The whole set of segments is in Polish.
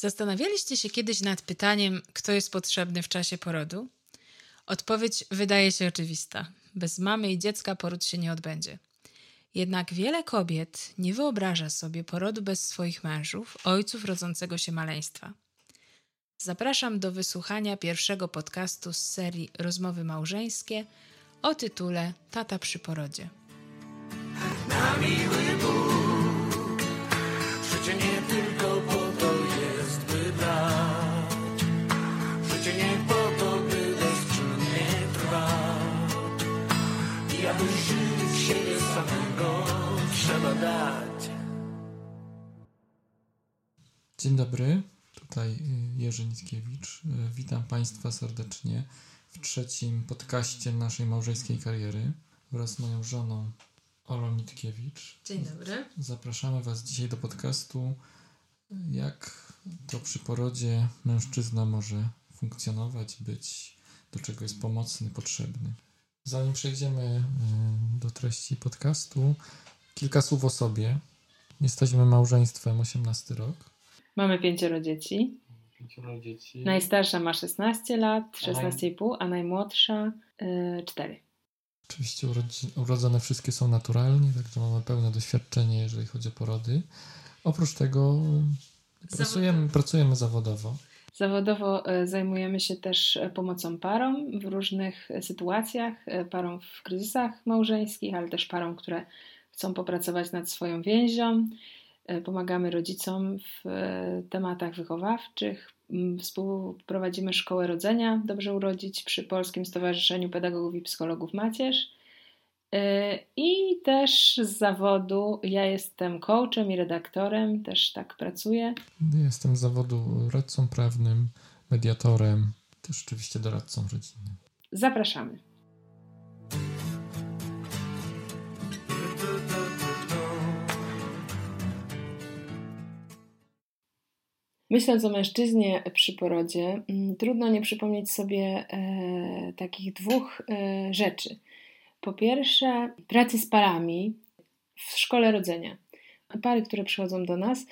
Zastanawialiście się kiedyś nad pytaniem, kto jest potrzebny w czasie porodu? Odpowiedź wydaje się oczywista. Bez mamy i dziecka poród się nie odbędzie. Jednak wiele kobiet nie wyobraża sobie porodu bez swoich mężów, ojców rodzącego się maleństwa. Zapraszam do wysłuchania pierwszego podcastu z serii Rozmowy Małżeńskie o tytule Tata przy porodzie. Na miły Bóg, trzeba dać. Dzień dobry, tutaj y, Jerzy Nickiewicz. Y, witam Państwa serdecznie w trzecim podcaście naszej małżeńskiej kariery wraz z moją żoną Olą Nitkiewicz. Dzień dobry. Zapraszamy Was dzisiaj do podcastu jak to przy porodzie mężczyzna może funkcjonować, być, do czego jest pomocny, potrzebny. Zanim przejdziemy y, do treści podcastu, kilka słów o sobie. Jesteśmy małżeństwem 18 rok. Mamy pięcioro dzieci. Pięcioro dzieci. Najstarsza ma 16 lat, 16,5, a najmłodsza yy, 4. Oczywiście urodzone wszystkie są naturalnie, także mamy pełne doświadczenie, jeżeli chodzi o porody. Oprócz tego pracujemy, pracujemy zawodowo. Zawodowo e, zajmujemy się też pomocą parom w różnych sytuacjach, e, parom w kryzysach małżeńskich, ale też parom, które chcą popracować nad swoją więzią. Pomagamy rodzicom w tematach wychowawczych. Współprowadzimy szkołę rodzenia Dobrze Urodzić przy Polskim Stowarzyszeniu Pedagogów i Psychologów Macierz. E, I też z zawodu ja jestem coachem i redaktorem, też tak pracuję. Jestem z zawodu radcą prawnym, mediatorem, też oczywiście doradcą rodzinnym. Zapraszamy. Myśląc o mężczyźnie przy porodzie, mm, trudno nie przypomnieć sobie e, takich dwóch e, rzeczy. Po pierwsze, pracy z parami w szkole rodzenia. Pary, które przychodzą do nas,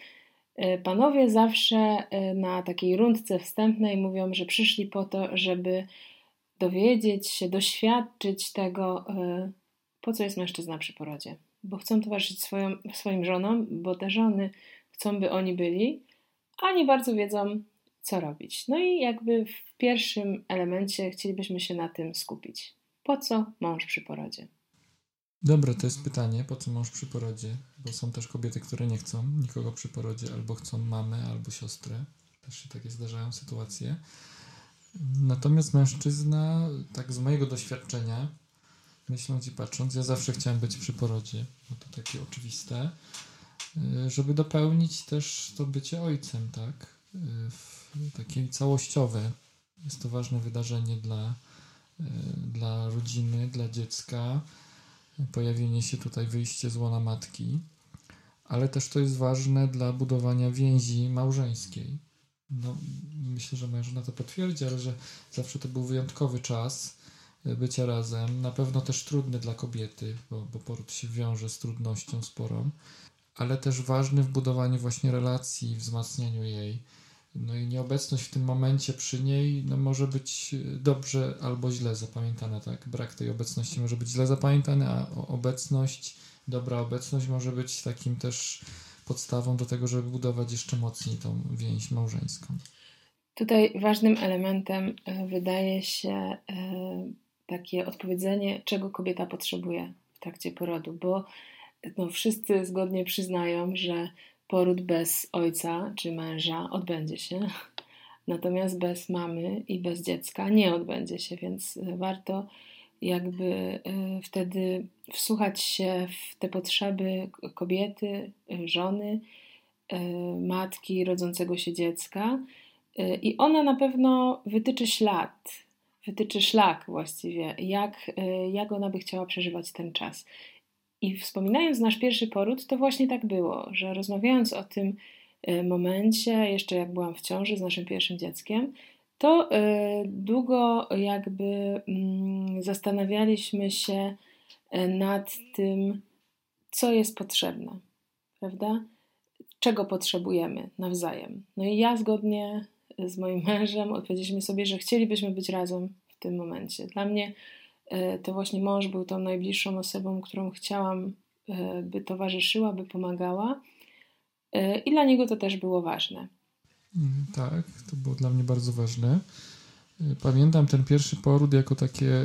e, panowie zawsze e, na takiej rundce wstępnej mówią, że przyszli po to, żeby dowiedzieć się, doświadczyć tego, e, po co jest mężczyzna przy porodzie. Bo chcą towarzyszyć swoją, swoim żonom, bo te żony chcą, by oni byli, a nie bardzo wiedzą, co robić. No i jakby w pierwszym elemencie chcielibyśmy się na tym skupić. Po co mąż przy porodzie? Dobre to jest pytanie, po co mąż przy porodzie? Bo są też kobiety, które nie chcą nikogo przy porodzie, albo chcą mamę, albo siostrę. Też się takie zdarzają sytuacje. Natomiast mężczyzna, tak z mojego doświadczenia, myśląc i patrząc, ja zawsze chciałem być przy porodzie, bo to takie oczywiste, żeby dopełnić też to bycie ojcem, tak? Y, takie całościowe. Jest to ważne wydarzenie dla, y, dla rodziny, dla dziecka. Pojawienie się tutaj, wyjście z łona matki, ale też to jest ważne dla budowania więzi małżeńskiej. No, myślę, że moja żona to potwierdzi, ale że zawsze to był wyjątkowy czas y, bycia razem. Na pewno też trudny dla kobiety, bo, bo poród się wiąże z trudnością sporą, ale też ważny w budowaniu właśnie relacji, wzmacnianiu jej no i nieobecność w tym momencie przy niej no, może być e, dobrze albo źle zapamiętana, tak? Brak tej obecności może być źle zapamiętany, a obecność, dobra obecność może być takim też podstawą do tego, żeby budować jeszcze mocniej tą więź małżeńską. Tutaj ważnym elementem e, wydaje się e, takie odpowiedzenie, czego kobieta potrzebuje w trakcie porodu, bo no, wszyscy zgodnie przyznają, że poród bez ojca czy męża odbędzie się, natomiast bez mamy i bez dziecka nie odbędzie się, więc warto jakby e, wtedy wsłuchać się w te potrzeby kobiety, żony, matki rodzącego się dziecka i ona na pewno wytyczy ślad, wytyczy szlak właściwie, jak, jak ona by chciała przeżywać ten czas. I wspominając nasz pierwszy poród, to właśnie tak było, że rozmawiając o tym e, momencie, jeszcze jak byłam w ciąży z naszym pierwszym dzieckiem, to e, długo jakby mm, zastanawialiśmy się e, nad tym, co jest potrzebne, prawda? czego potrzebujemy nawzajem. No i ja zgodnie z moim mężem odpowiedzieliśmy sobie, że chcielibyśmy być razem w tym momencie. Dla mnie to właśnie mąż był tą najbliższą osobą, którą chciałam, e, by towarzyszyła, by pomagała. E, I dla niego to też było ważne. Mm, tak, to było dla mnie bardzo ważne. Pamiętam ten pierwszy poród jako takie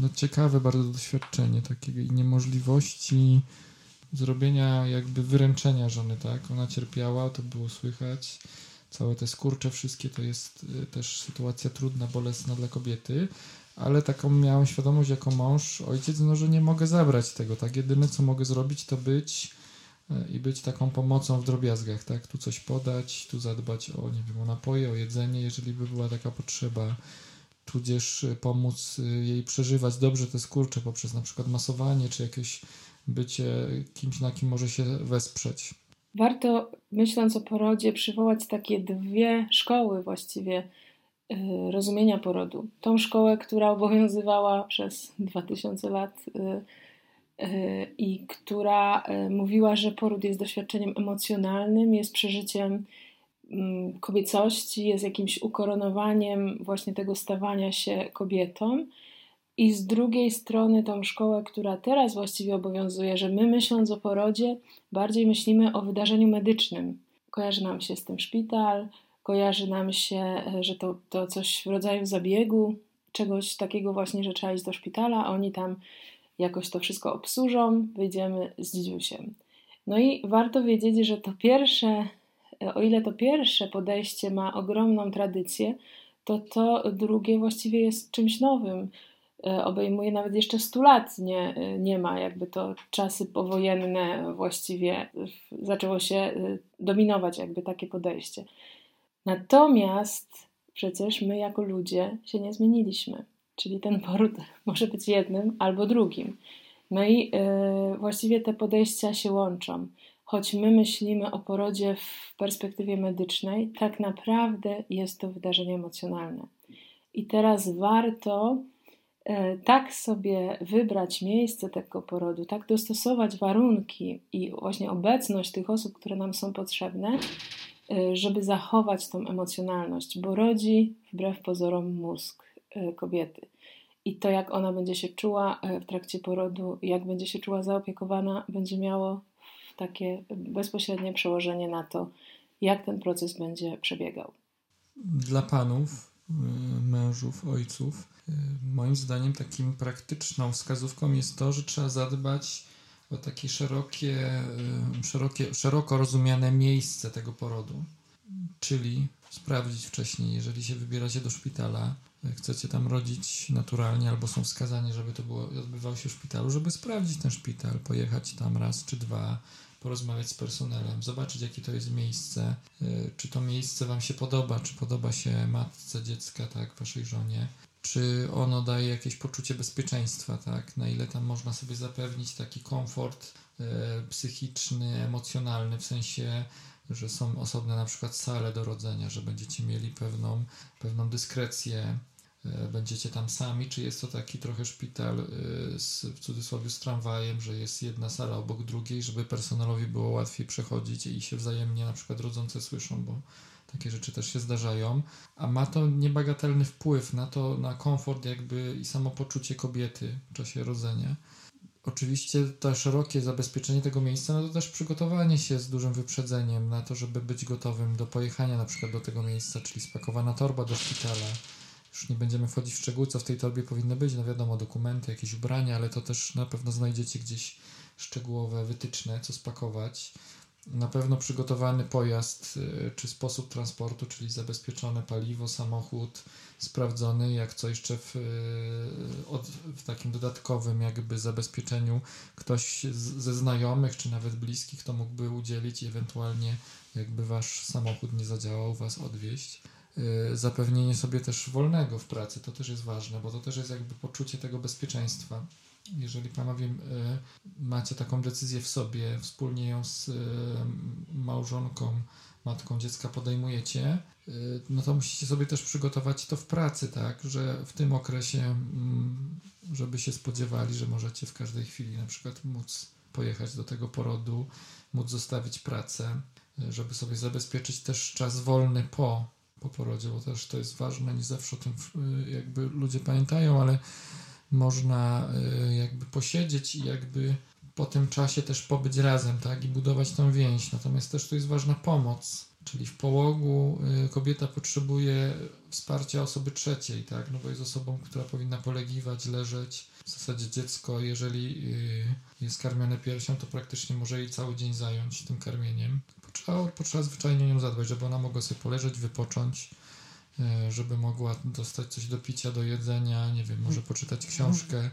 no, ciekawe bardzo doświadczenie, takiej niemożliwości zrobienia jakby wyręczenia żony, tak? Ona cierpiała, to było słychać. Całe te skurcze wszystkie to jest też sytuacja trudna, bolesna dla kobiety, ale taką miałem świadomość jako mąż, ojciec, no, że nie mogę zabrać tego, tak? Jedyne co mogę zrobić to być y, i być taką pomocą w drobiazgach, tak? Tu coś podać, tu zadbać o, nie wiem, o napoje, o jedzenie, jeżeli by była taka potrzeba, tudzież y, pomóc jej przeżywać dobrze te skurcze poprzez na przykład masowanie, czy jakieś bycie kimś, na kim może się wesprzeć. Warto, myśląc o porodzie, przywołać takie dwie szkoły właściwie rozumienia porodu. Tą szkołę, która obowiązywała przez 2000 lat y, y, i która mówiła, że poród jest doświadczeniem emocjonalnym, jest przeżyciem mm, kobiecości, jest jakimś ukoronowaniem właśnie tego stawania się kobietą i z drugiej strony tą szkołę, która teraz właściwie obowiązuje, że my myśląc o porodzie, bardziej myślimy o wydarzeniu medycznym. Kojarzy nam się z tym szpital, kojarzy nam się, e, że to, to coś w rodzaju zabiegu, czegoś takiego właśnie, że trzeba iść do szpitala, a oni tam jakoś to wszystko obsłużą, wyjdziemy z dzidziusiem. No i warto wiedzieć, że to pierwsze, e, o ile to pierwsze podejście ma ogromną tradycję, to to drugie właściwie jest czymś nowym E, obejmuje nawet jeszcze 100 lat, nie, nie ma, jakby to czasy powojenne właściwie zaczęło się dominować jakby takie podejście. Natomiast przecież my jako ludzie się nie zmieniliśmy, czyli ten poród może być jednym albo drugim. No i yy, właściwie te podejścia się łączą. Choć my myślimy o porodzie w perspektywie medycznej, tak naprawdę jest to wydarzenie emocjonalne. I teraz warto E, tak sobie wybrać miejsce tego porodu, tak dostosować warunki i właśnie obecność tych osób, które nam są potrzebne, żeby zachować tą emocjonalność, bo rodzi wbrew pozorom mózg e, kobiety. I to, jak ona będzie się czuła w trakcie porodu, jak będzie się czuła zaopiekowana, będzie miało takie bezpośrednie przełożenie na to, jak ten proces będzie przebiegał. Dla panów, mężów, ojców, Y, moim zdaniem takim praktyczną wskazówką jest to, że trzeba zadbać takie szerokie, y, szerokie, szeroko rozumiane miejsce tego porodu. Czyli sprawdzić wcześniej, jeżeli się wybieracie do szpitala, y, chcecie tam rodzić naturalnie albo są wskazani, żeby to było, odbywało się w szpitalu, żeby sprawdzić ten szpital, pojechać tam raz czy dwa, porozmawiać z personelem, zobaczyć jakie to jest miejsce, czy to miejsce Wam się podoba, czy podoba się matce dziecka, tak, Waszej żonie czy ono daje jakieś poczucie bezpieczeństwa, tak? Na ile tam można sobie zapewnić taki komfort e, psychiczny, emocjonalny, w sensie, że są osobne na przykład sale do rodzenia, że będziecie mieli pewną, pewną dyskrecję, e, będziecie tam sami, czy jest to taki trochę szpital e, z, w cudzysłowie z tramwajem, że jest jedna sala obok drugiej, żeby personelowi było łatwiej przechodzić i się wzajemnie na przykład rodzące słyszą, bo takie rzeczy też się zdarzają, a ma to niebagatelny wpływ na to, na komfort jakby i samopoczucie kobiety w czasie rodzenia. Oczywiście to szerokie zabezpieczenie tego miejsca, no to też przygotowanie się z dużym wyprzedzeniem na to, żeby być gotowym do pojechania na przykład do tego miejsca, czyli spakowana torba do szpitala. Już nie będziemy wchodzić w szczegóły, co w tej torbie powinno być, no wiadomo, dokumenty, jakieś ubrania, ale to też na pewno znajdziecie gdzieś szczegółowe wytyczne, co spakować na pewno przygotowany pojazd y, czy sposób transportu, czyli zabezpieczone paliwo, samochód sprawdzony, jak co jeszcze w, y, w takim dodatkowym jakby zabezpieczeniu ktoś ze znajomych czy nawet bliskich to mógłby udzielić i ewentualnie jakby wasz samochód nie zadziałał, was odwieźć. Y, zapewnienie sobie też wolnego w pracy, to też jest ważne, bo to też jest jakby poczucie tego bezpieczeństwa. Jeżeli panowie e, macie taką decyzję w sobie, wspólnie ją z e, małżonką, matką dziecka podejmujecie, no to musicie sobie też przygotować to w pracy, tak, że w tym okresie, mm, żeby się spodziewali, że możecie w każdej chwili na przykład móc pojechać do tego porodu, móc zostawić pracę, żeby sobie zabezpieczyć też czas wolny po, po porodzie, bo też to jest ważne, nie zawsze o tym jakby ludzie pamiętają, ale można jakby posiedzieć i jakby po tym czasie też pobyć razem, tak, i budować tą więź. Natomiast też tu jest ważna pomoc, czyli w połogu y, kobieta potrzebuje wsparcia osoby trzeciej, tak, no bo jest osobą, która powinna polegiwać, leżeć. W zasadzie dziecko, jeżeli y, jest karmione piersią, to praktycznie może jej cały dzień zająć tym karmieniem. Potrzeba, potrzeba zwyczajnie nią zadbać, żeby ona mogła sobie poleżeć, wypocząć, y, żeby mogła dostać coś do picia, do jedzenia, nie wiem, może poczytać książkę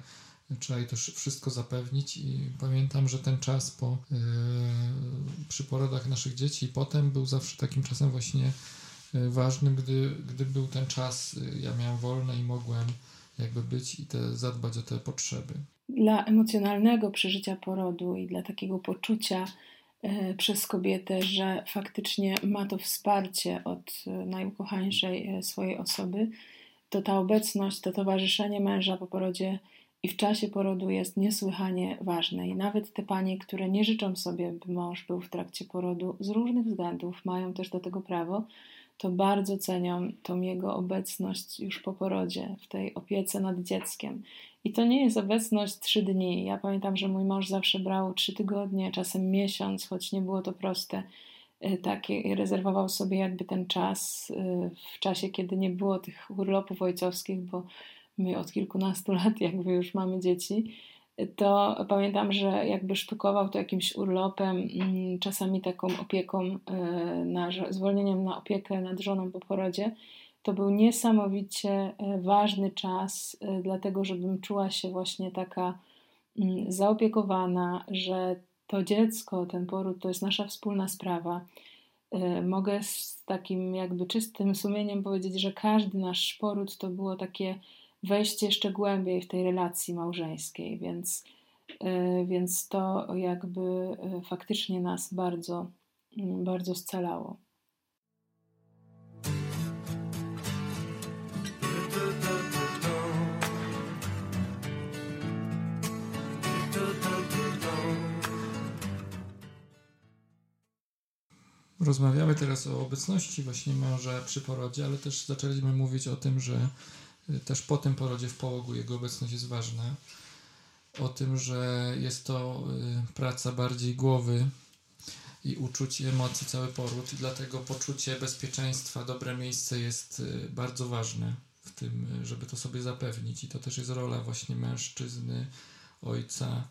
trzeba jej to wszystko zapewnić i pamiętam, że ten czas po yy, przy porodach naszych dzieci i potem był zawsze takim czasem właśnie yy, ważnym, gdy, gdy był ten czas, ja miałem wolne i mogłem jakby być i te, zadbać o te potrzeby. Dla emocjonalnego przeżycia porodu i dla takiego poczucia przez kobietę, że faktycznie ma to wsparcie od yy, najukochańszej yy, swojej osoby, to ta obecność, to towarzyszenie męża po porodzie i w czasie porodu jest niesłychanie ważne. I nawet te panie, które nie życzą sobie, by mąż był w trakcie porodu z różnych względów, mają też do tego prawo, to bardzo cenią tą jego obecność już po porodzie, w tej opiece nad dzieckiem. I to nie jest obecność trzy dni. Ja pamiętam, że mój mąż zawsze brał trzy tygodnie, czasem miesiąc, choć nie było to proste. Takie rezerwował sobie jakby ten czas y, w czasie, kiedy nie było tych urlopów ojcowskich, bo my od kilkunastu lat jakby już mamy dzieci, to pamiętam, że jakby sztukował to jakimś urlopem, mm, czasami taką opieką, e, na, zwolnieniem na opiekę nad żoną po porodzie. To był niesamowicie e, ważny czas, e, dlatego żebym czuła się właśnie taka mm, zaopiekowana, że to dziecko, ten poród to jest nasza wspólna sprawa. Mogę z takim jakby czystym sumieniem powiedzieć, że każdy nasz poród to było takie wejść jeszcze głębiej w tej relacji małżeńskiej, więc, e, więc to jakby e, faktycznie nas bardzo, mm, bardzo scalało. Rozmawiamy teraz o obecności właśnie męża przy porodzie, ale też zaczęliśmy mówić o tym, że też po tym porodzie w połogu jego obecność jest ważna. O tym, że jest to y, praca bardziej głowy i uczuć emocji cały poród i dlatego poczucie bezpieczeństwa, dobre miejsce jest y, bardzo ważne w tym, y, żeby to sobie zapewnić i to też jest rola właśnie mężczyzny, ojca,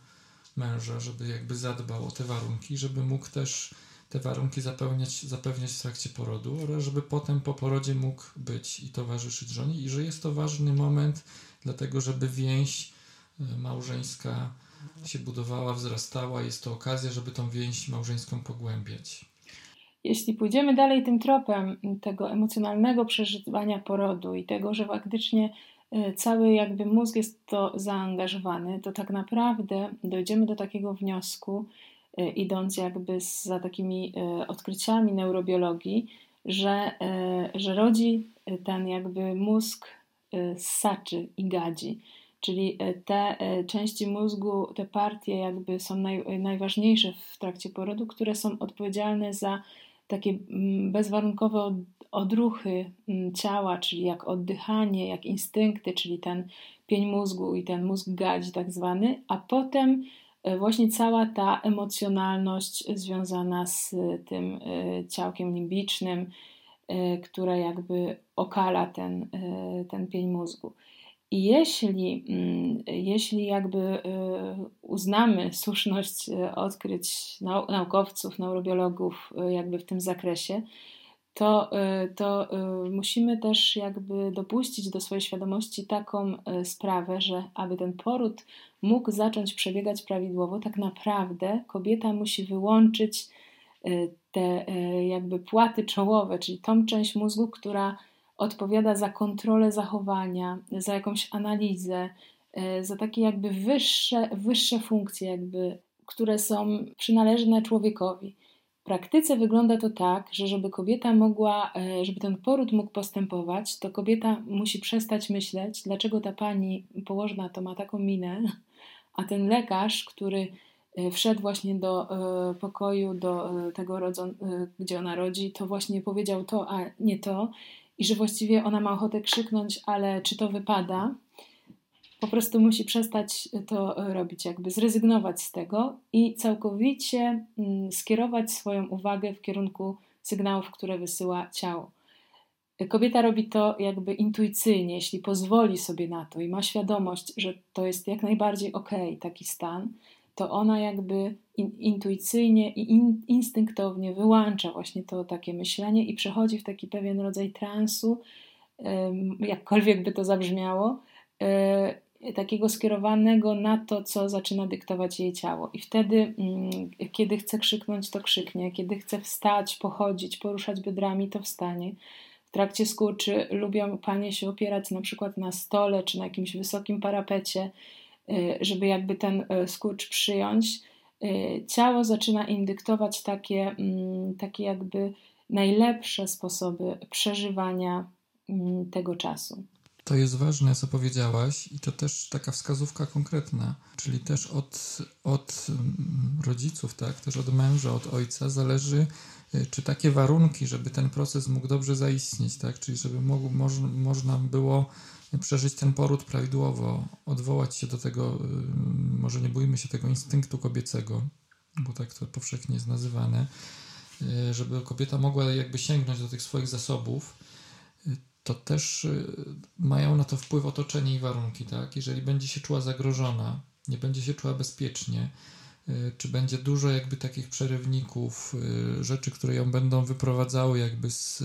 męża, żeby jakby zadbał o te warunki, żeby mógł też te warunki zapewniać, zapewniać w trakcie porodu oraz żeby potem po porodzie mógł być i towarzyszyć żonie i że jest to ważny moment dlatego, żeby więź e, małżeńska się budowała, wzrastała. Jest to okazja, żeby tą więź małżeńską pogłębiać. Jeśli pójdziemy dalej tym tropem tego emocjonalnego przeżywania porodu i tego, że faktycznie e, cały jakby mózg jest to zaangażowany, to tak naprawdę dojdziemy do takiego wniosku, idąc jakby za takimi e, odkryciami neurobiologii, że, e, że rodzi ten jakby mózg ssaczy i gadzi. Czyli te części mózgu, te partie jakby są naj, najważniejsze w trakcie porodu, które są odpowiedzialne za takie mm, bezwarunkowe odruchy mm, ciała, czyli jak oddychanie, jak instynkty, czyli ten pień mózgu i ten mózg gadzi tak zwany, a potem właśnie cała ta emocjonalność związana z tym e, ciałkiem limbicznym, e, które jakby okala ten, ten pień mózgu. I jeśli, mm, jeśli jakby uznamy słuszność odkryć naukowców, neurobiologów jakby w tym zakresie, to, to musimy też jakby dopuścić do swojej świadomości taką sprawę, że aby ten poród mógł zacząć przebiegać prawidłowo, tak naprawdę kobieta musi wyłączyć e, te e, jakby płaty czołowe, czyli tą część mózgu, która odpowiada za kontrolę zachowania, za jakąś analizę, e, za takie jakby wyższe, wyższe funkcje, jakby, które są przynależne człowiekowi. W praktyce wygląda to tak, że żeby kobieta mogła, żeby ten poród mógł postępować, to kobieta musi przestać myśleć, dlaczego ta pani położna to ma taką minę, a ten lekarz, który wszedł właśnie do pokoju, do tego, rodzon, gdzie ona rodzi, to właśnie powiedział to, a nie to, i że właściwie ona ma ochotę krzyknąć, ale czy to wypada? Po prostu musi przestać to robić, jakby zrezygnować z tego i całkowicie mm, skierować swoją uwagę w kierunku sygnałów, które wysyła ciało. Kobieta robi to jakby intuicyjnie, jeśli pozwoli sobie na to i ma świadomość, że to jest jak najbardziej ok, taki stan, to ona jakby in, intuicyjnie i in, instynktownie wyłącza właśnie to takie myślenie i przechodzi w taki pewien rodzaj transu, jakkolwiek by to zabrzmiało, e, takiego skierowanego na to, co zaczyna dyktować jej ciało. I wtedy, mm, kiedy chce krzyknąć, to krzyknie, kiedy chce wstać, pochodzić, poruszać biodrami, to wstanie. Trakcie skurczy lubią panie się opierać na przykład na stole czy na jakimś wysokim parapecie, y, żeby jakby ten y, skurcz przyjąć. Y, ciało zaczyna im dyktować takie, mm, takie jakby najlepsze sposoby przeżywania mm, tego czasu. To jest ważne, co powiedziałaś, i to też taka wskazówka konkretna, czyli też od, od mm, rodziców, tak, też od męża, od ojca zależy, y, czy takie warunki, żeby ten proces mógł dobrze zaistnieć, tak, czyli żeby mógł, moż, można było przeżyć ten poród prawidłowo, odwołać się do tego, y, może nie bójmy się tego instynktu kobiecego, bo tak to powszechnie jest nazywane, y, żeby kobieta mogła jakby sięgnąć do tych swoich zasobów to też y, mają na to wpływ otoczenie i warunki, tak? Jeżeli będzie się czuła zagrożona, nie będzie się czuła bezpiecznie, y, czy będzie dużo jakby takich przerywników, y, rzeczy, które ją będą wyprowadzały jakby z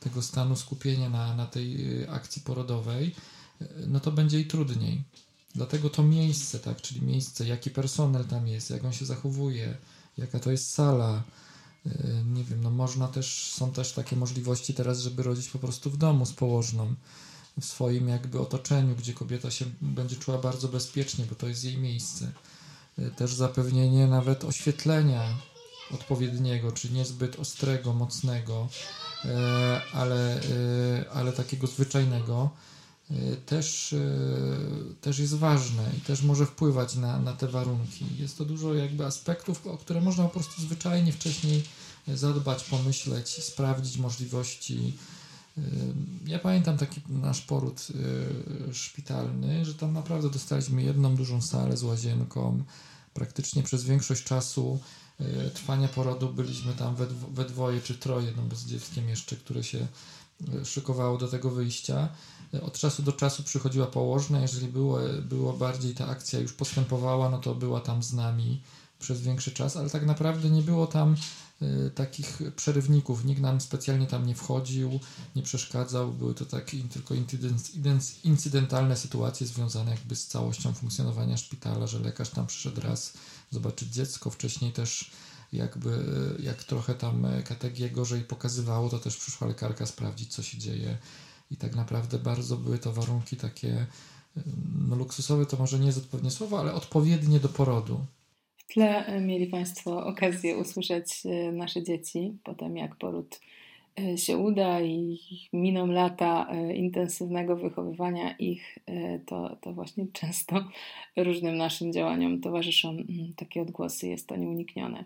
tego stanu skupienia na, na tej akcji porodowej, no to będzie i trudniej. Dlatego to miejsce, tak, czyli miejsce, jaki personel tam jest, jak on się zachowuje, jaka to jest sala, nie wiem, no można też, są też takie możliwości teraz, żeby rodzić po prostu w domu z położną, w swoim jakby otoczeniu, gdzie kobieta się będzie czuła bardzo bezpiecznie, bo to jest jej miejsce. E, też zapewnienie nawet oświetlenia odpowiedniego, czy niezbyt ostrego, mocnego, e, ale, ale takiego zwyczajnego, też, też jest ważne i też może wpływać na, na te warunki. Jest to dużo jakby aspektów, o które można po prostu zwyczajnie wcześniej zadbać, pomyśleć, sprawdzić możliwości. Ja pamiętam taki nasz poród szpitalny, że tam naprawdę dostaliśmy jedną dużą salę z łazienką. Praktycznie przez większość czasu trwania porodu byliśmy tam we, we dwoje czy troje, no bo z dzieckiem jeszcze, które się szykowało do tego wyjścia. Od czasu do czasu przychodziła położna, jeżeli było, było bardziej ta akcja już postępowała, no to była tam z nami przez większy czas, ale tak naprawdę nie było tam y, takich przerywników. Nikt nam specjalnie tam nie wchodził, nie przeszkadzał. Były to takie tylko incydentalne sytuacje związane jakby z całością funkcjonowania szpitala, że lekarz tam przyszedł raz zobaczyć dziecko. Wcześniej też jakby y, jak trochę tam KTG gorzej pokazywało, to też przyszła lekarka sprawdzić, co się dzieje i tak naprawdę bardzo były to warunki takie, no luksusowe to może nie jest odpowiednie słowo, ale odpowiednie do porodu. W tle e, mieli Państwo okazję usłyszeć e, nasze dzieci, potem jak poród e, się uda i miną lata intensywnego wychowywania ich, to, to właśnie często różnym naszym działaniom towarzyszą mm, takie odgłosy, jest to nieuniknione.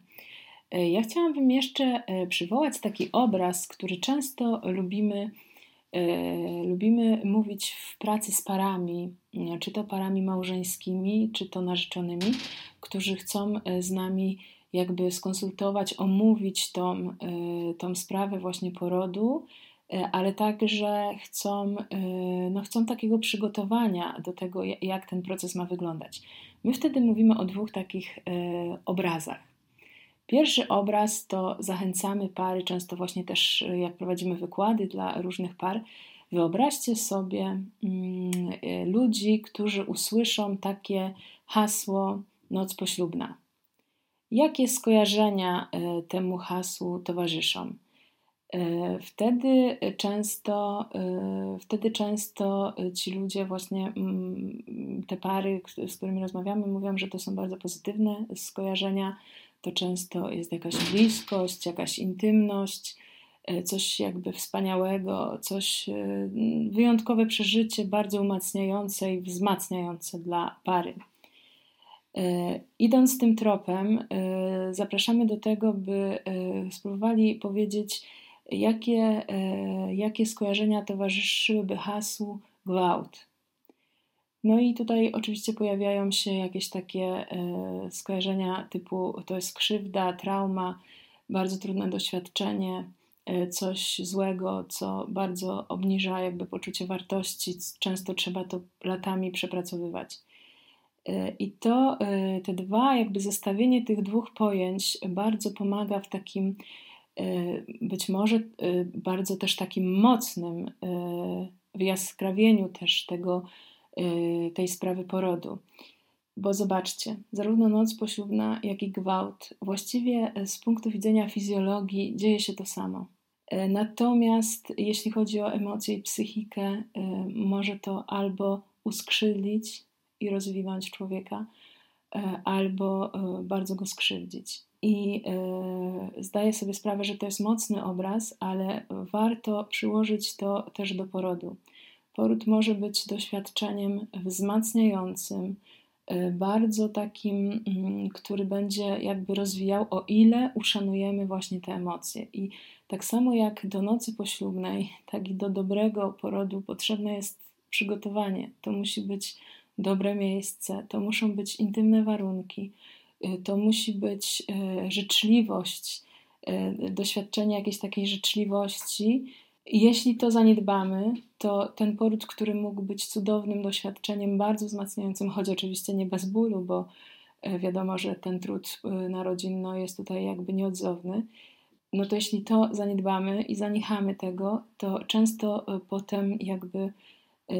Ja chciałabym jeszcze przywołać taki obraz, który często lubimy lubimy mówić w pracy z parami, czy to parami małżeńskimi, czy to narzeczonymi, którzy chcą e, z nami jakby skonsultować, omówić tą, e, tą sprawę właśnie porodu, ale także chcą, no chcą takiego przygotowania do tego, jak ten proces ma wyglądać. My wtedy mówimy o dwóch takich obrazach. Pierwszy obraz to zachęcamy pary, często właśnie też y, jak prowadzimy wykłady dla różnych par. Wyobraźcie sobie mm, y, ludzi, którzy usłyszą takie hasło Noc poślubna. Jakie skojarzenia y, temu hasłu towarzyszą? Wtedy często, wtedy często ci ludzie, właśnie mm, te pary, z którymi rozmawiamy, mówią, że to są bardzo pozytywne skojarzenia, to często jest jakaś bliskość, jakaś intymność, e, coś jakby wspaniałego, coś e, wyjątkowe przeżycie, bardzo umacniające i wzmacniające dla pary. Idąc tym tropem, zapraszamy do tego, by spróbowali powiedzieć, jakie, jakie skojarzenia towarzyszyłyby hasłu gwałt. No i tutaj oczywiście pojawiają się jakieś takie skojarzenia typu to jest krzywda, trauma, bardzo trudne doświadczenie, e, coś złego, co bardzo obniża jakby poczucie wartości. Często trzeba to latami przepracowywać. E, I to e, te dwa, jakby zestawienie tych dwóch pojęć bardzo pomaga w takim być może bardzo też takim mocnym wyjaskrawieniu też tego, tej sprawy porodu. Bo zobaczcie, zarówno noc poślubna, jak i gwałt, właściwie e, z punktu widzenia fizjologii dzieje się to samo. E, natomiast jeśli chodzi o emocje i psychikę, e, może to albo uskrzydlić i rozwinąć człowieka, albo bardzo go skrzywdzić. I zdaję sobie sprawę, że to jest mocny obraz, ale warto przyłożyć to też do porodu. Poród może być doświadczeniem wzmacniającym, Y, bardzo takim, mm, który będzie jakby rozwijał, o ile uszanujemy właśnie te emocje. I tak samo jak do nocy poślubnej, tak i do dobrego porodu potrzebne jest przygotowanie. To musi być dobre miejsce, to muszą być intymne warunki, y, to musi być y, życzliwość, doświadczenie jakiejś takiej życzliwości, jeśli to zaniedbamy, to ten poród, który mógł być cudownym doświadczeniem, bardzo wzmacniającym, choć oczywiście nie bez bólu, bo e, wiadomo, że ten trud e, narodzinny jest tutaj jakby nieodzowny, no to jeśli to zaniedbamy i zaniechamy tego, to często e, potem jakby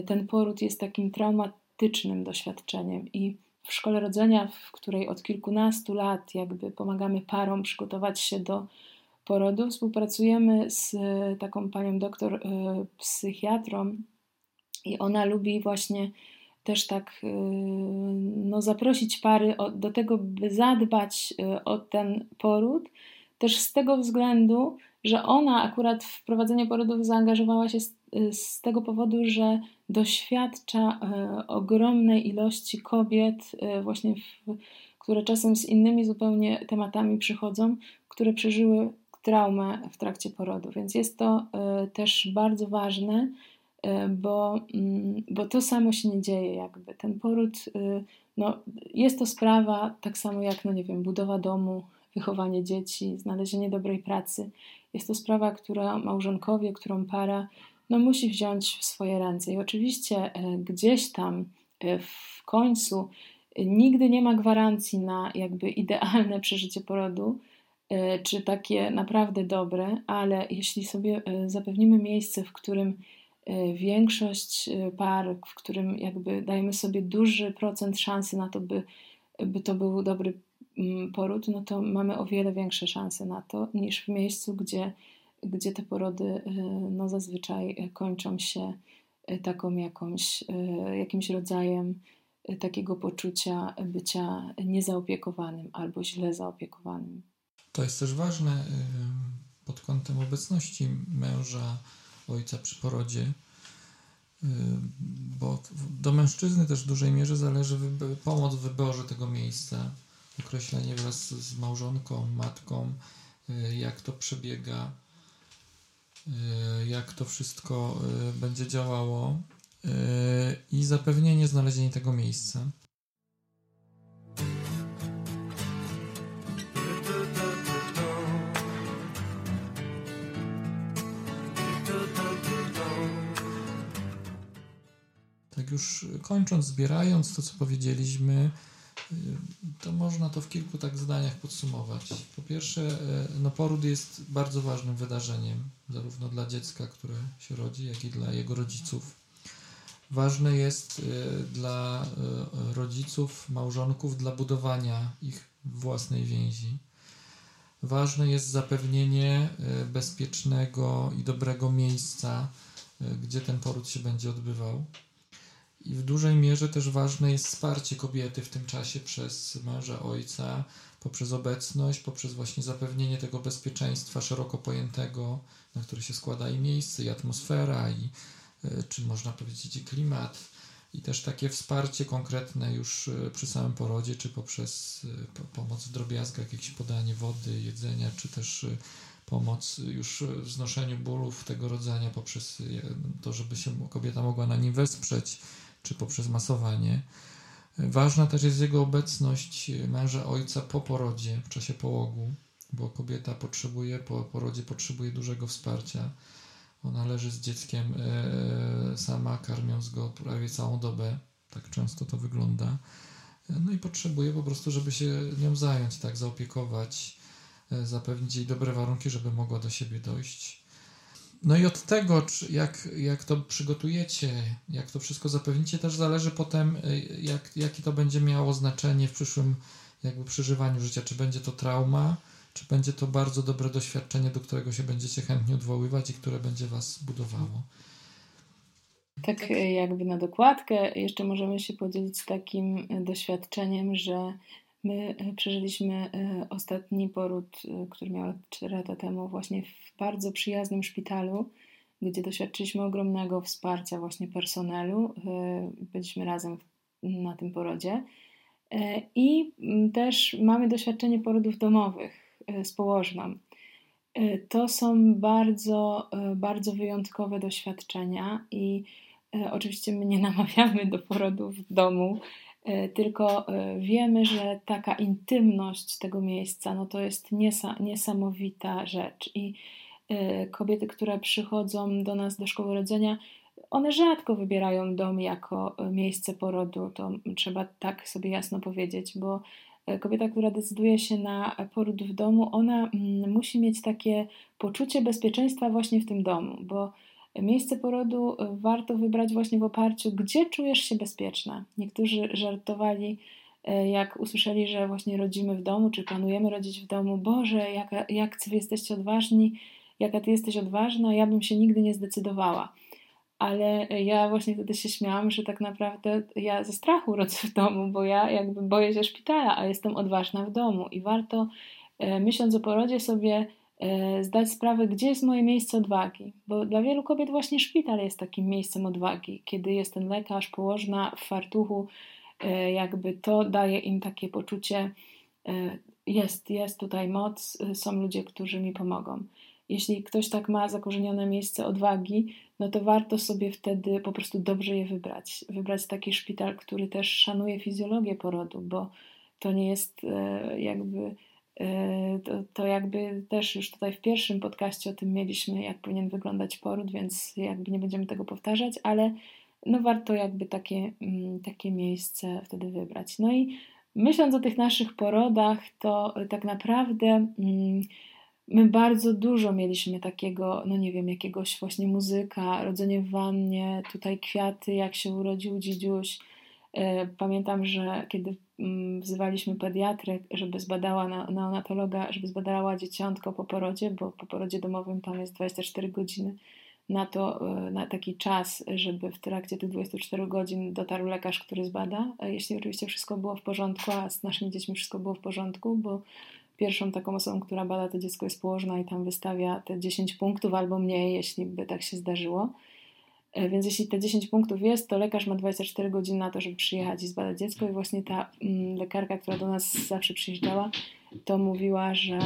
ten poród jest takim traumatycznym doświadczeniem i w szkole rodzenia, w której od kilkunastu lat jakby pomagamy parom przygotować się do porodu. Współpracujemy z e, taką panią doktor e, psychiatrą i ona lubi właśnie też tak e, no, zaprosić pary do tego, by zadbać o ten poród, też z tego względu, że ona akurat w prowadzenie porodów zaangażowała się z, z tego powodu, że doświadcza ogromnej ilości kobiet, właśnie w, które czasem z innymi zupełnie tematami przychodzą, które przeżyły traumę w trakcie porodu. Więc jest to e, też bardzo ważne, e, bo, mm, bo to samo się nie dzieje, jakby ten poród, e, no, jest to sprawa tak samo jak, no nie wiem, budowa domu, wychowanie dzieci, znalezienie dobrej pracy. Jest to sprawa, która małżonkowie, którą para, no, musi wziąć w swoje ręce. I oczywiście gdzieś tam w końcu nigdy nie ma gwarancji na jakby idealne przeżycie porodu, czy takie naprawdę dobre, ale jeśli sobie e, zapewnimy miejsce, w którym e, większość par, w którym jakby dajemy sobie duży procent szansy na to, by, by to był dobry mm, poród, no to mamy o wiele większe szanse na to niż w miejscu, gdzie, gdzie te porody no zazwyczaj kończą się taką jakąś, jakimś rodzajem takiego poczucia bycia niezaopiekowanym albo źle zaopiekowanym. To jest też ważne pod kątem obecności męża, ojca przy porodzie, bo do mężczyzny też w dużej mierze zależy pomoc w wyborze tego miejsca, określenie wraz z małżonką, matką, y, jak to przebiega, y, jak to wszystko y, będzie działało i zapewnienie znalezienia tego miejsca. Już kończąc, zbierając to, co powiedzieliśmy, y, to można to w kilku tak zdaniach podsumować. Po pierwsze, y, no poród jest bardzo ważnym wydarzeniem, zarówno dla dziecka, które się rodzi, jak i dla jego rodziców. Ważne jest y, dla rodziców, małżonków, dla budowania ich własnej więzi. Ważne jest zapewnienie bezpiecznego i dobrego miejsca, gdzie ten poród się będzie odbywał. I w dużej mierze też ważne jest wsparcie kobiety w tym czasie przez męża, ojca, poprzez obecność, poprzez właśnie zapewnienie tego bezpieczeństwa szeroko pojętego, na który się składa i miejsce, i atmosfera, i e, czy można powiedzieć i klimat, i też takie wsparcie konkretne już e, przy samym porodzie, czy poprzez e, pomoc w drobiazgach, jakieś podanie wody, jedzenia, czy też pomoc już w znoszeniu bólów tego rodzenia poprzez to, żeby się kobieta mogła na nim wesprzeć, czy poprzez masowanie. Ważna też jest jego obecność męża, ojca po porodzie, w czasie połogu, bo kobieta potrzebuje, po porodzie potrzebuje dużego wsparcia ona leży z dzieckiem e, sama, karmiąc go prawie całą dobę. Tak często to wygląda. No i potrzebuje po prostu, żeby się nią zająć, tak, zaopiekować, e, zapewnić jej dobre warunki, żeby mogła do siebie dojść. No i od tego, jak, jak to przygotujecie, jak to wszystko zapewnicie, też zależy potem, e, jak, jakie to będzie miało znaczenie w przyszłym jakby przeżywaniu życia. Czy będzie to trauma, czy będzie to bardzo dobre doświadczenie, do którego się będziecie chętnie odwoływać i które będzie Was budowało? Tak, e, jakby na dokładkę, jeszcze możemy się podzielić takim doświadczeniem, że my e, przeżyliśmy ostatni poród, który miał 4 lata temu, właśnie w bardzo przyjaznym szpitalu, gdzie doświadczyliśmy ogromnego wsparcia właśnie personelu. Byliśmy razem na tym porodzie. I też mamy doświadczenie porodów domowych E, z położną. E, to są bardzo, e, bardzo wyjątkowe doświadczenia i oczywiście my nie namawiamy do porodów w domu, tylko wiemy, że taka intymność tego miejsca no to jest niesamowita rzecz. I kobiety, które przychodzą do nas do szkoły rodzenia, one rzadko wybierają dom jako miejsce porodu, to trzeba tak sobie jasno powiedzieć, bo kobieta, która decyduje się na poród w domu, ona mm, musi mieć takie poczucie bezpieczeństwa właśnie w tym domu, bo miejsce porodu warto wybrać właśnie w oparciu, gdzie czujesz się bezpieczna. Niektórzy żartowali, e, jak usłyszeli, że właśnie rodzimy w domu, czy planujemy rodzić w domu. Boże, jak, jak wy jesteście odważni, jaka ty jesteś odważna, ja bym się nigdy nie zdecydowała ale ja właśnie wtedy się śmiałam, że tak naprawdę ja ze strachu rodzę w domu, bo ja jakby boję się szpitala, a jestem odważna w domu i warto myśląc o porodzie sobie zdać sprawę, gdzie jest moje miejsce odwagi, bo dla wielu kobiet właśnie szpital jest takim miejscem odwagi, kiedy jest ten lekarz, położna w fartuchu, e, jakby to daje im takie poczucie, jest, jest tutaj moc, są ludzie, którzy mi pomogą. Jeśli ktoś tak ma zakorzenione miejsce odwagi, no to warto sobie wtedy po prostu dobrze je wybrać. Wybrać taki szpital, który też szanuje fizjologię porodu, bo to nie jest e, jakby. E, to, to jakby też już tutaj w pierwszym podcaście o tym mieliśmy, jak powinien wyglądać poród, więc jakby nie będziemy tego powtarzać, ale no warto jakby takie, mm, takie miejsce wtedy wybrać. No i myśląc o tych naszych porodach, to tak naprawdę mm, My bardzo dużo mieliśmy takiego, no nie wiem, jakiegoś właśnie muzyka, rodzenie w wannie, tutaj kwiaty, jak się urodził dzidziuś. E, pamiętam, że kiedy mm, wzywaliśmy pediatrę, żeby zbadała, neonatologa, żeby zbadała dzieciątko po porodzie, bo po porodzie domowym tam jest 24 godziny na to, e, na taki czas, żeby w trakcie tych 24 godzin dotarł lekarz, który zbada, jeśli oczywiście wszystko było w porządku, a z naszymi dziećmi wszystko było w porządku, bo pierwszą taką osobą, która bada to dziecko jest położna i tam wystawia te 10 punktów albo mniej, jeśli by tak się zdarzyło. E, więc jeśli te 10 punktów jest, to lekarz ma 24 godziny na to, żeby przyjechać i zbadać dziecko. I właśnie ta mm, lekarka, która do nas zawsze przyjeżdżała, to mówiła, że,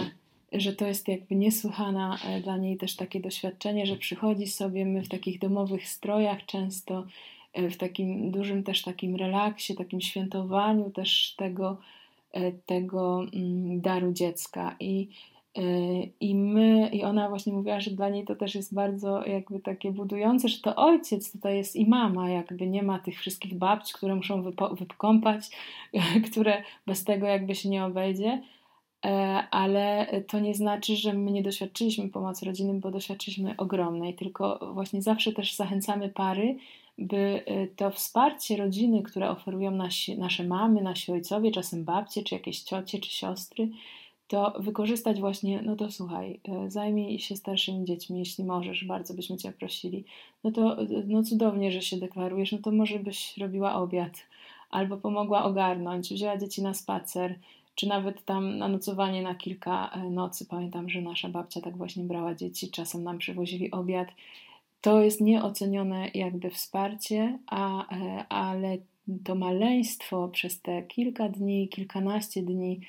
że to jest jakby niesłychana e, dla niej też takie doświadczenie, że przychodzi sobie my w takich domowych strojach często, e, w takim dużym też takim relaksie, takim świętowaniu też tego, tego mm, daru dziecka. I, i my, i ona właśnie mówiła, że dla niej to też jest bardzo jakby takie budujące, że to ojciec tutaj jest i mama, jakby nie ma tych wszystkich babci, które muszą wykąpać, które bez tego jakby się nie obejdzie. E, ale to nie znaczy, że my nie doświadczyliśmy pomocy rodziny, bo doświadczyliśmy ogromnej, tylko właśnie zawsze też zachęcamy pary, by y, to wsparcie rodziny, które oferują nasi, nasze mamy, nasi ojcowie, czasem babcie, czy jakieś ciocie, czy siostry, to wykorzystać właśnie, no to słuchaj, y, zajmij się starszymi dziećmi, jeśli możesz, bardzo byśmy Cię prosili. No to y, no cudownie, że się deklarujesz, no to może byś robiła obiad, albo pomogła ogarnąć, wzięła dzieci na spacer, czy nawet tam na nocowanie na kilka nocy. Pamiętam, że nasza babcia tak właśnie brała dzieci, czasem nam przywozili obiad to jest nieocenione jakby wsparcie, a, ale to maleństwo przez te kilka dni, kilkanaście dni,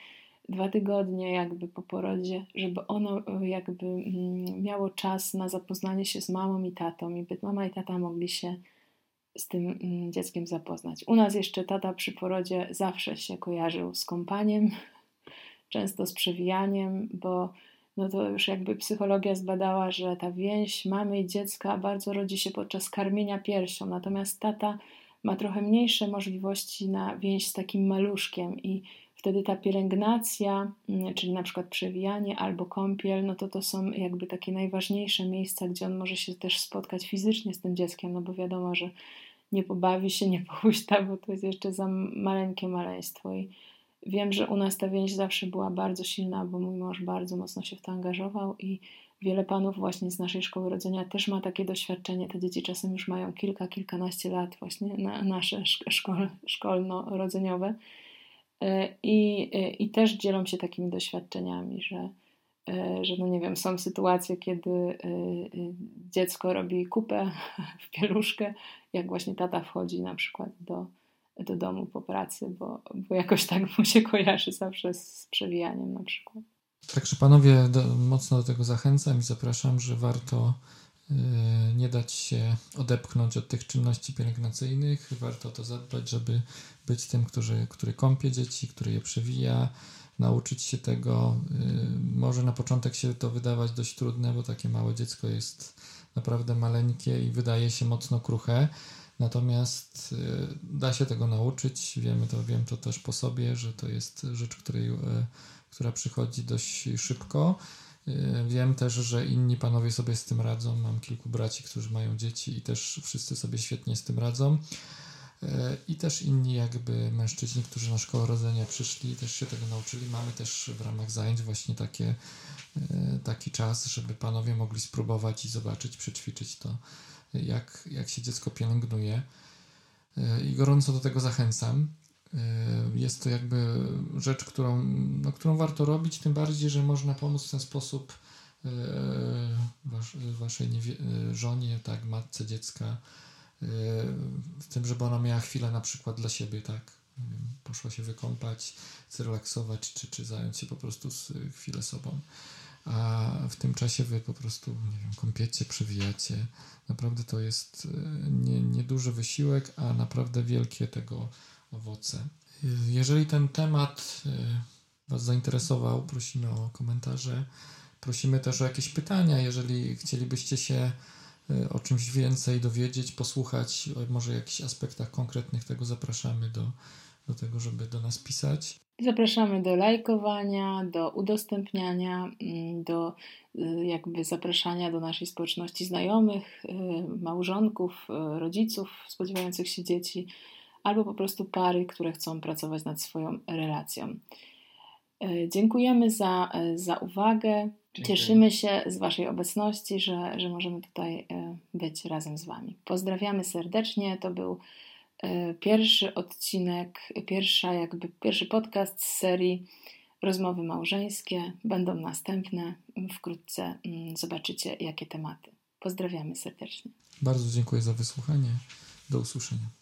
dwa tygodnie jakby po porodzie, żeby ono jakby mm, miało czas na zapoznanie się z mamą i tatą i by mama i tata mogli się z tym mm, dzieckiem zapoznać. U nas jeszcze tata przy porodzie zawsze się kojarzył z kąpaniem, często z przewijaniem, bo no to już jakby psychologia zbadała, że ta więź mamy i dziecka bardzo rodzi się podczas karmienia piersią, natomiast tata ma trochę mniejsze możliwości na więź z takim maluszkiem i wtedy ta pielęgnacja, mm, czyli na przykład przewijanie albo kąpiel, no to to są jakby takie najważniejsze miejsca, gdzie on może się też spotkać fizycznie z tym dzieckiem, no bo wiadomo, że nie pobawi się, nie pochuśta, bo to jest jeszcze za maleńkie maleństwo i wiem, że u nas ta więź zawsze była bardzo silna, bo mój mąż bardzo mocno się w to angażował i wiele panów właśnie z naszej szkoły rodzenia też ma takie doświadczenie. Te dzieci czasem już mają kilka, kilkanaście lat właśnie na nasze szkol, szkolno-rodzeniowe I, e, i też dzielą się takimi doświadczeniami, że, e, że no nie wiem, są sytuacje, kiedy dziecko robi kupę w pieluszkę, jak właśnie tata wchodzi na przykład do, do domu po pracy, bo, bo jakoś tak mu się kojarzy zawsze z przewijaniem na przykład. Także panowie, do, mocno do tego zachęcam i zapraszam, że warto nie dać się odepchnąć od tych czynności pielęgnacyjnych. Warto to zadbać, żeby być tym, który, który kąpie dzieci, który je przewija, nauczyć się tego. Y, może na początek się to wydawać dość trudne, bo takie małe dziecko jest naprawdę maleńkie i wydaje się mocno kruche. Natomiast y, da się tego nauczyć. Wiemy to, wiem to też po sobie, że to jest rzecz, której która przychodzi dość szybko. Y, wiem też, że inni panowie sobie z tym radzą. Mam kilku braci, którzy mają dzieci i też wszyscy sobie świetnie z tym radzą. Y, I też inni jakby mężczyźni, którzy na szkołę rodzenia przyszli, też się tego nauczyli. Mamy też w ramach zajęć właśnie takie, y, taki czas, żeby panowie mogli spróbować i zobaczyć, przećwiczyć to, jak, jak się dziecko pielęgnuje. I gorąco do tego zachęcam. Y, jest to jakby rzecz, którą, no, którą warto robić, tym bardziej, że można pomóc w ten sposób y, was, waszej y, żonie, tak, matce dziecka, w tym, żeby ona miała chwilę na przykład dla siebie, tak, poszła się wykąpać, zrelaksować, czy, czy zająć się po prostu chwilę sobą. A w tym czasie wy po prostu, nie wiem, kąpiecie, przewijacie. Naprawdę to jest nie, nieduży wysiłek, a naprawdę wielkie tego owoce. Jeżeli ten temat y, Was zainteresował, prosimy o komentarze. Prosimy też o jakieś pytania, jeżeli chcielibyście się y, o czymś więcej dowiedzieć, posłuchać, może o jakichś aspektach konkretnych tego zapraszamy do, do tego, żeby do nas pisać. Zapraszamy do lajkowania, do udostępniania, mm, do y, jakby zapraszania do naszej społeczności znajomych, małżonków, rodziców spodziewających się dzieci albo po prostu pary, które chcą pracować nad swoją relacją. E, dziękujemy za, e, za uwagę. Dziękuję. Cieszymy się z Waszej obecności, że, że możemy tutaj e, być razem z Wami. Pozdrawiamy serdecznie. To był pierwszy odcinek, pierwsza jakby pierwszy podcast z serii Rozmowy małżeńskie. Będą następne. Wkrótce mm, zobaczycie, jakie tematy. Pozdrawiamy serdecznie. Bardzo dziękuję za wysłuchanie. Do usłyszenia.